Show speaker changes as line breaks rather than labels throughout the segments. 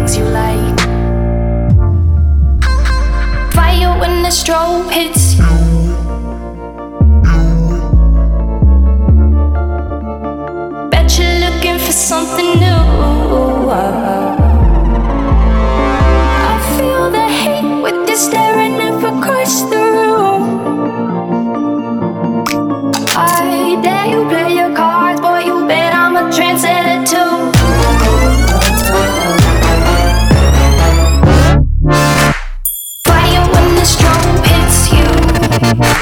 things you like. Fire when the strobe hits you. Bet you're looking for something new.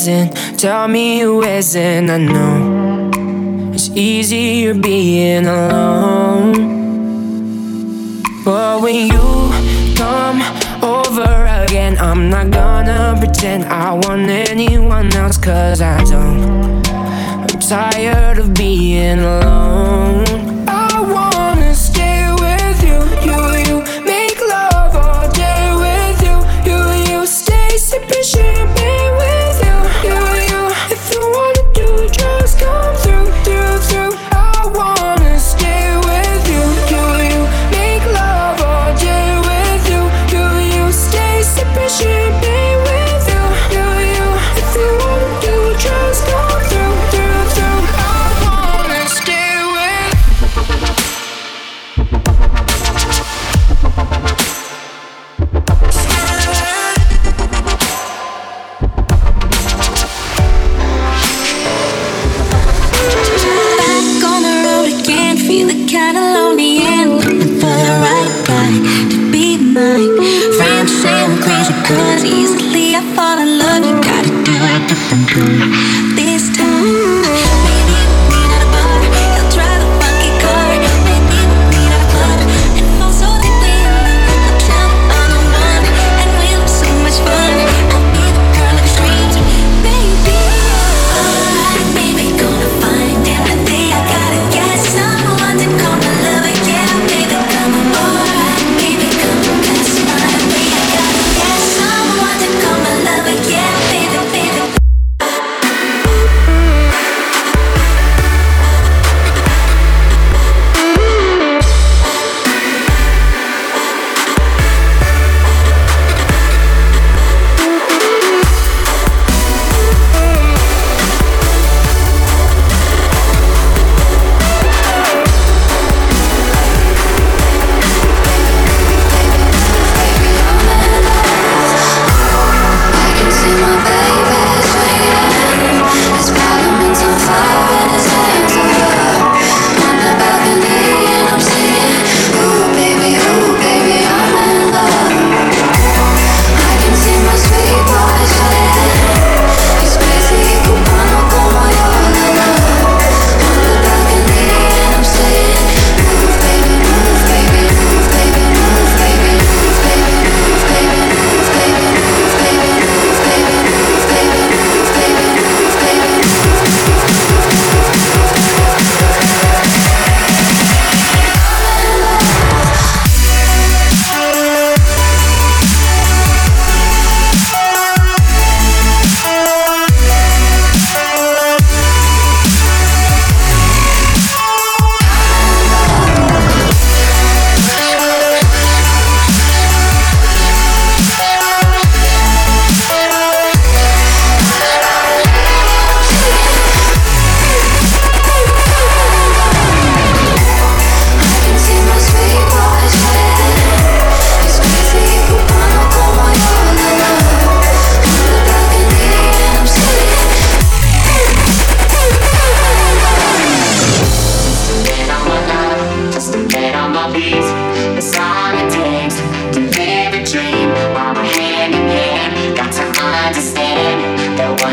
isn't. Tell me who isn't. I know it's easier being alone. But when you come over again, I'm not gonna pretend I want anyone else, cause I don't. I'm tired of being alone.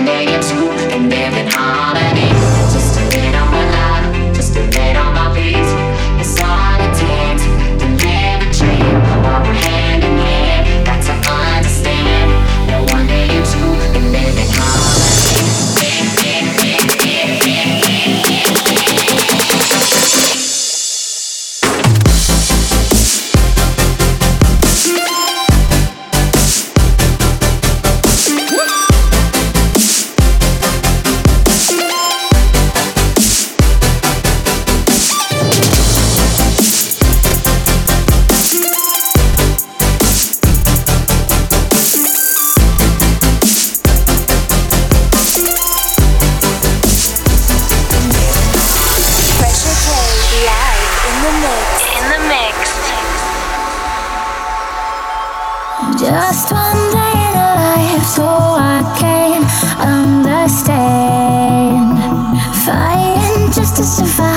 We are the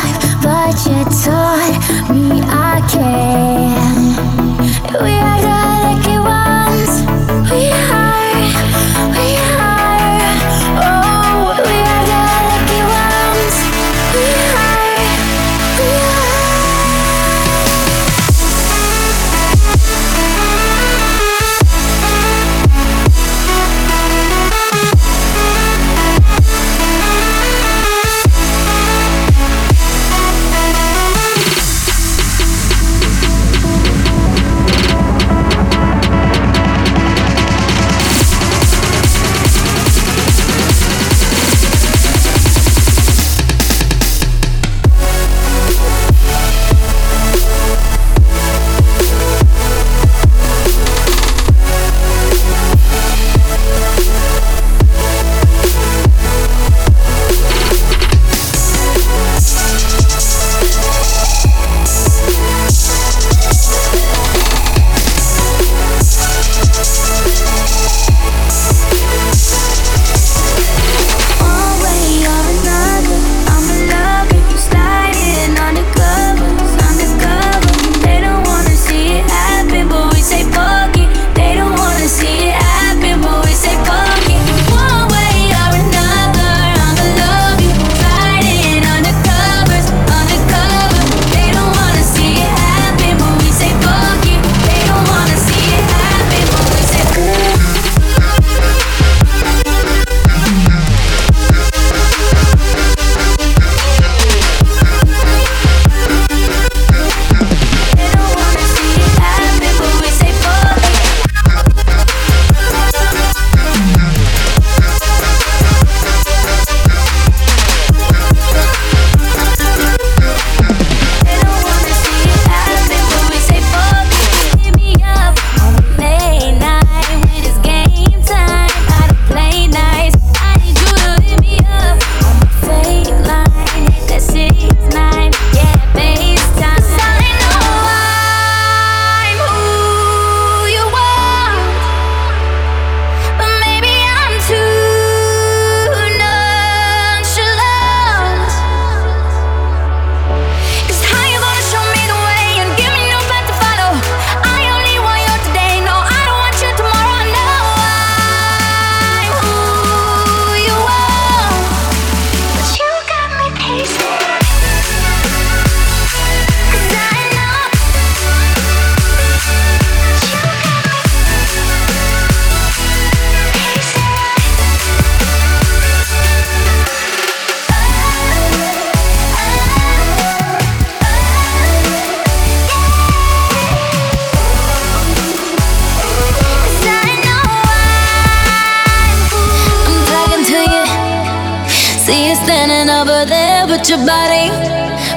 with your body.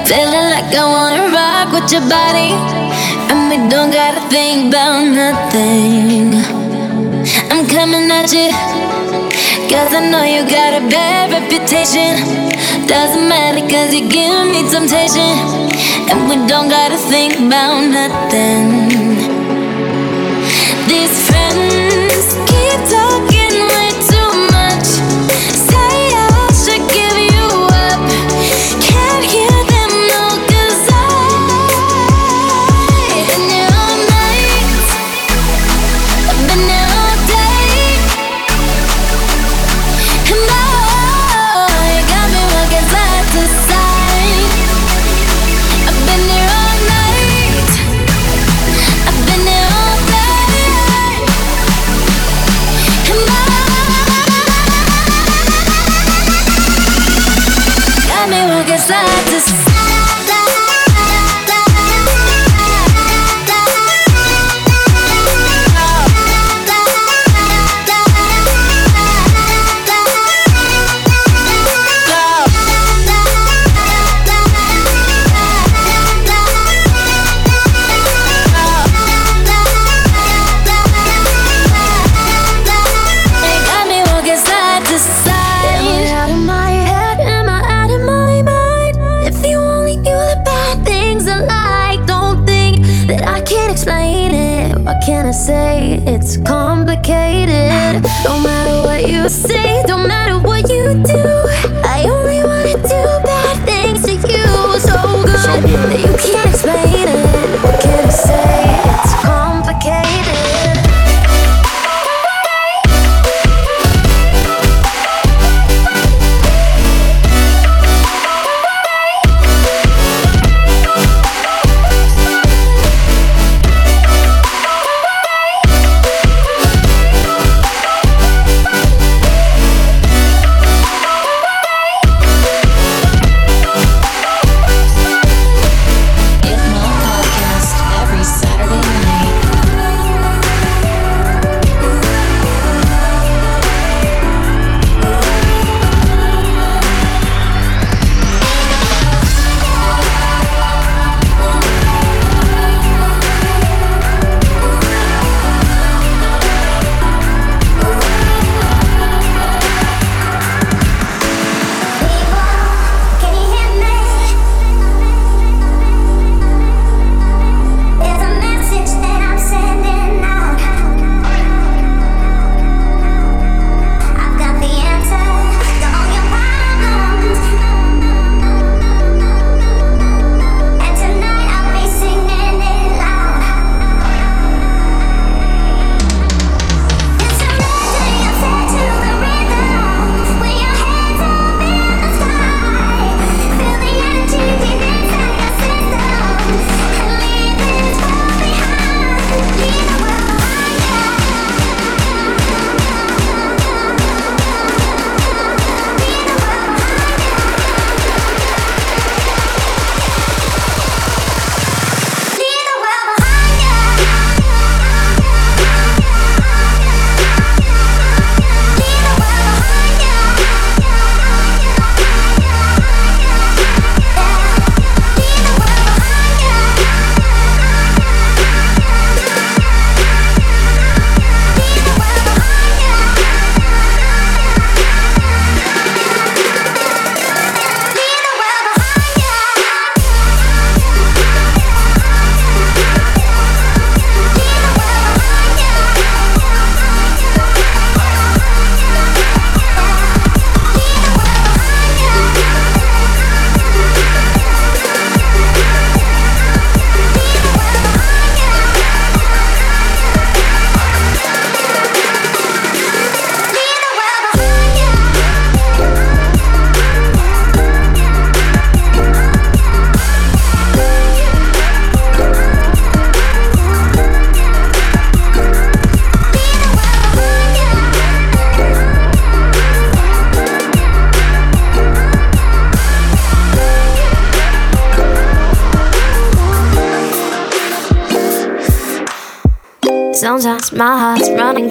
Feeling like I wanna rock with your body. And we don't gotta think about nothing. I'm coming at you. Cause I know you got a bad reputation. Doesn't matter cause you give me temptation. And we don't gotta think about nothing.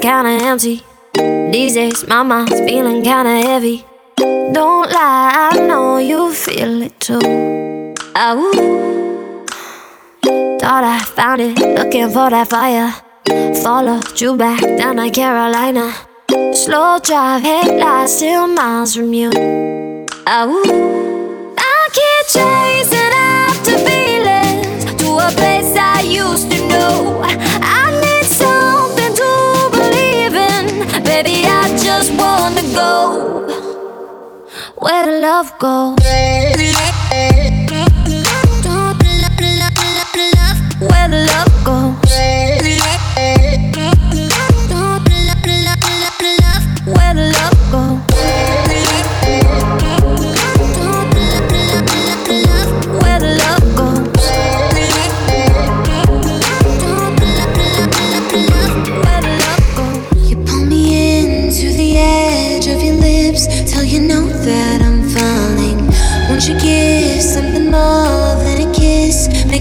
kinda empty. These days, my mind's feeling kinda heavy.
Don't lie, I know you feel it too. Ooh, thought I found it, looking for that fire. Followed you back down to Carolina. Slow drive, headlights still miles from you. Ooh, I keep chasing after feelings to a place I used to know. Go where the love goes. Where the love goes.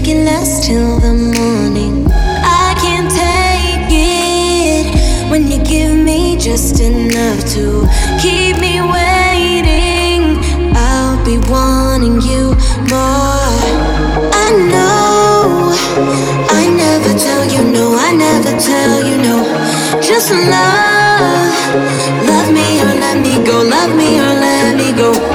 Make last till the morning. I can't take it when you give me just enough to keep me waiting. I'll be wanting you more. I know I never tell you no, I never tell you no. Just love, love me or let me go, love me or let me go.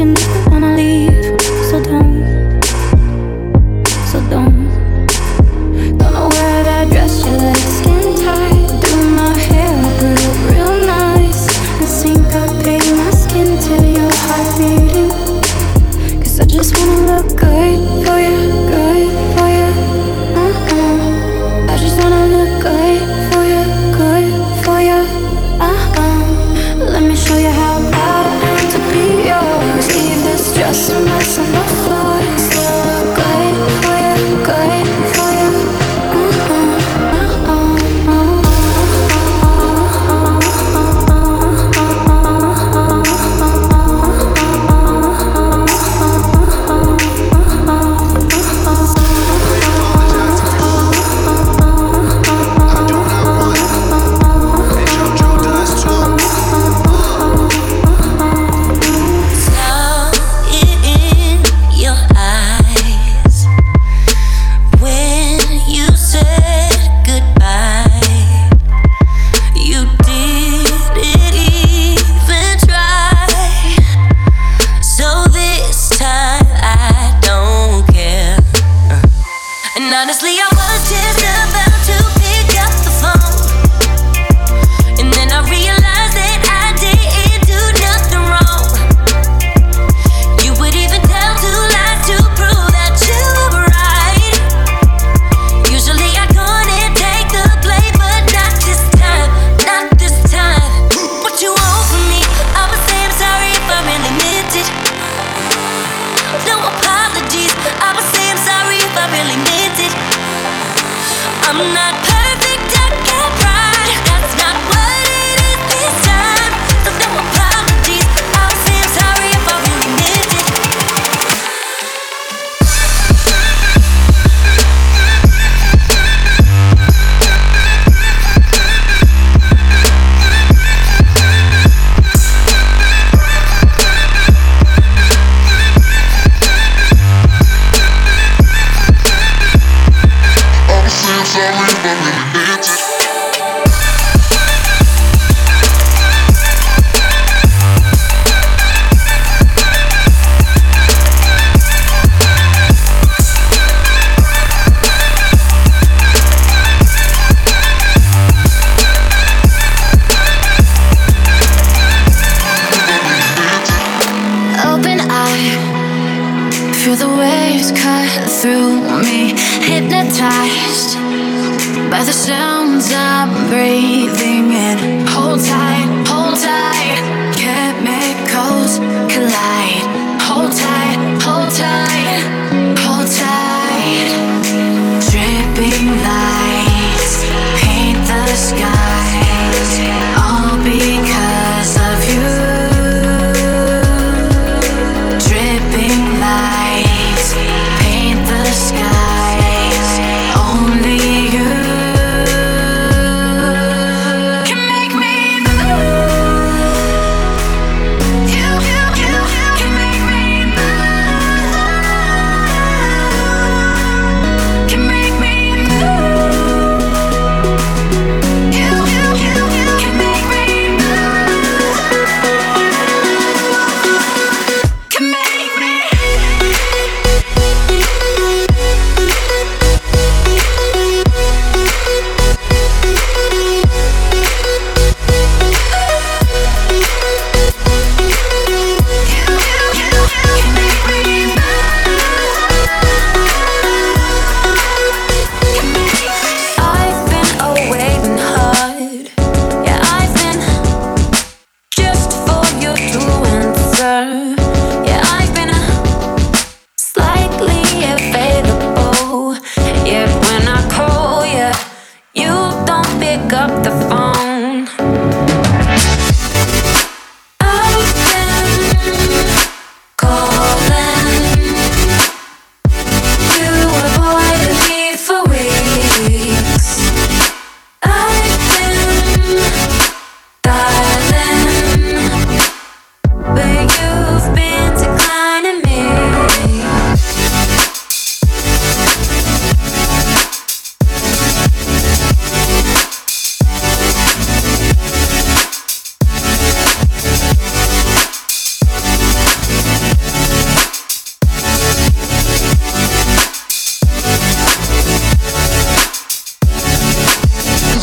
Make you never wanna leave.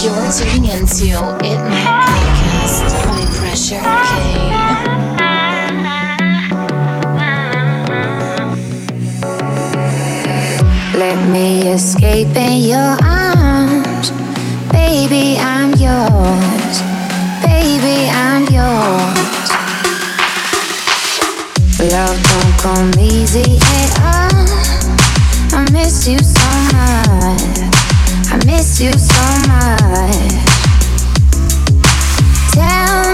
You're tuning into It Podcast by Pressure K.
Let me escape in your arms. Baby, I'm yours. Baby, I'm yours. Love don't come easy at all. I miss you so much miss you so much. Tell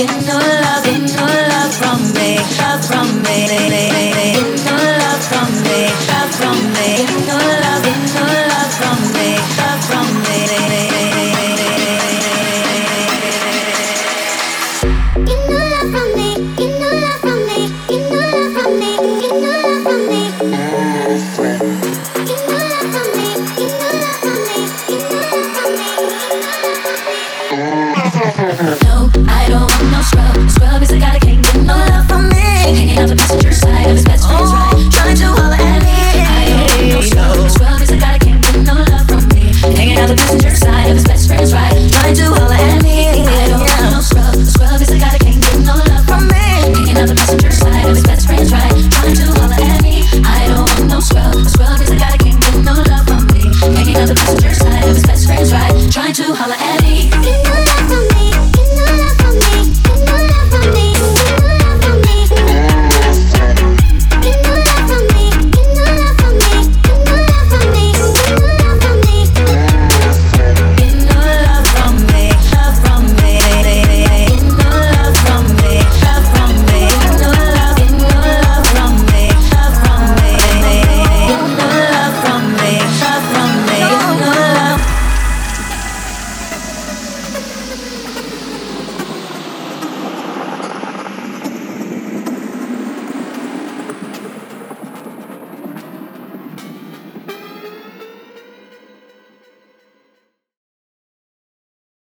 Get no love, get no love from me, love from
me.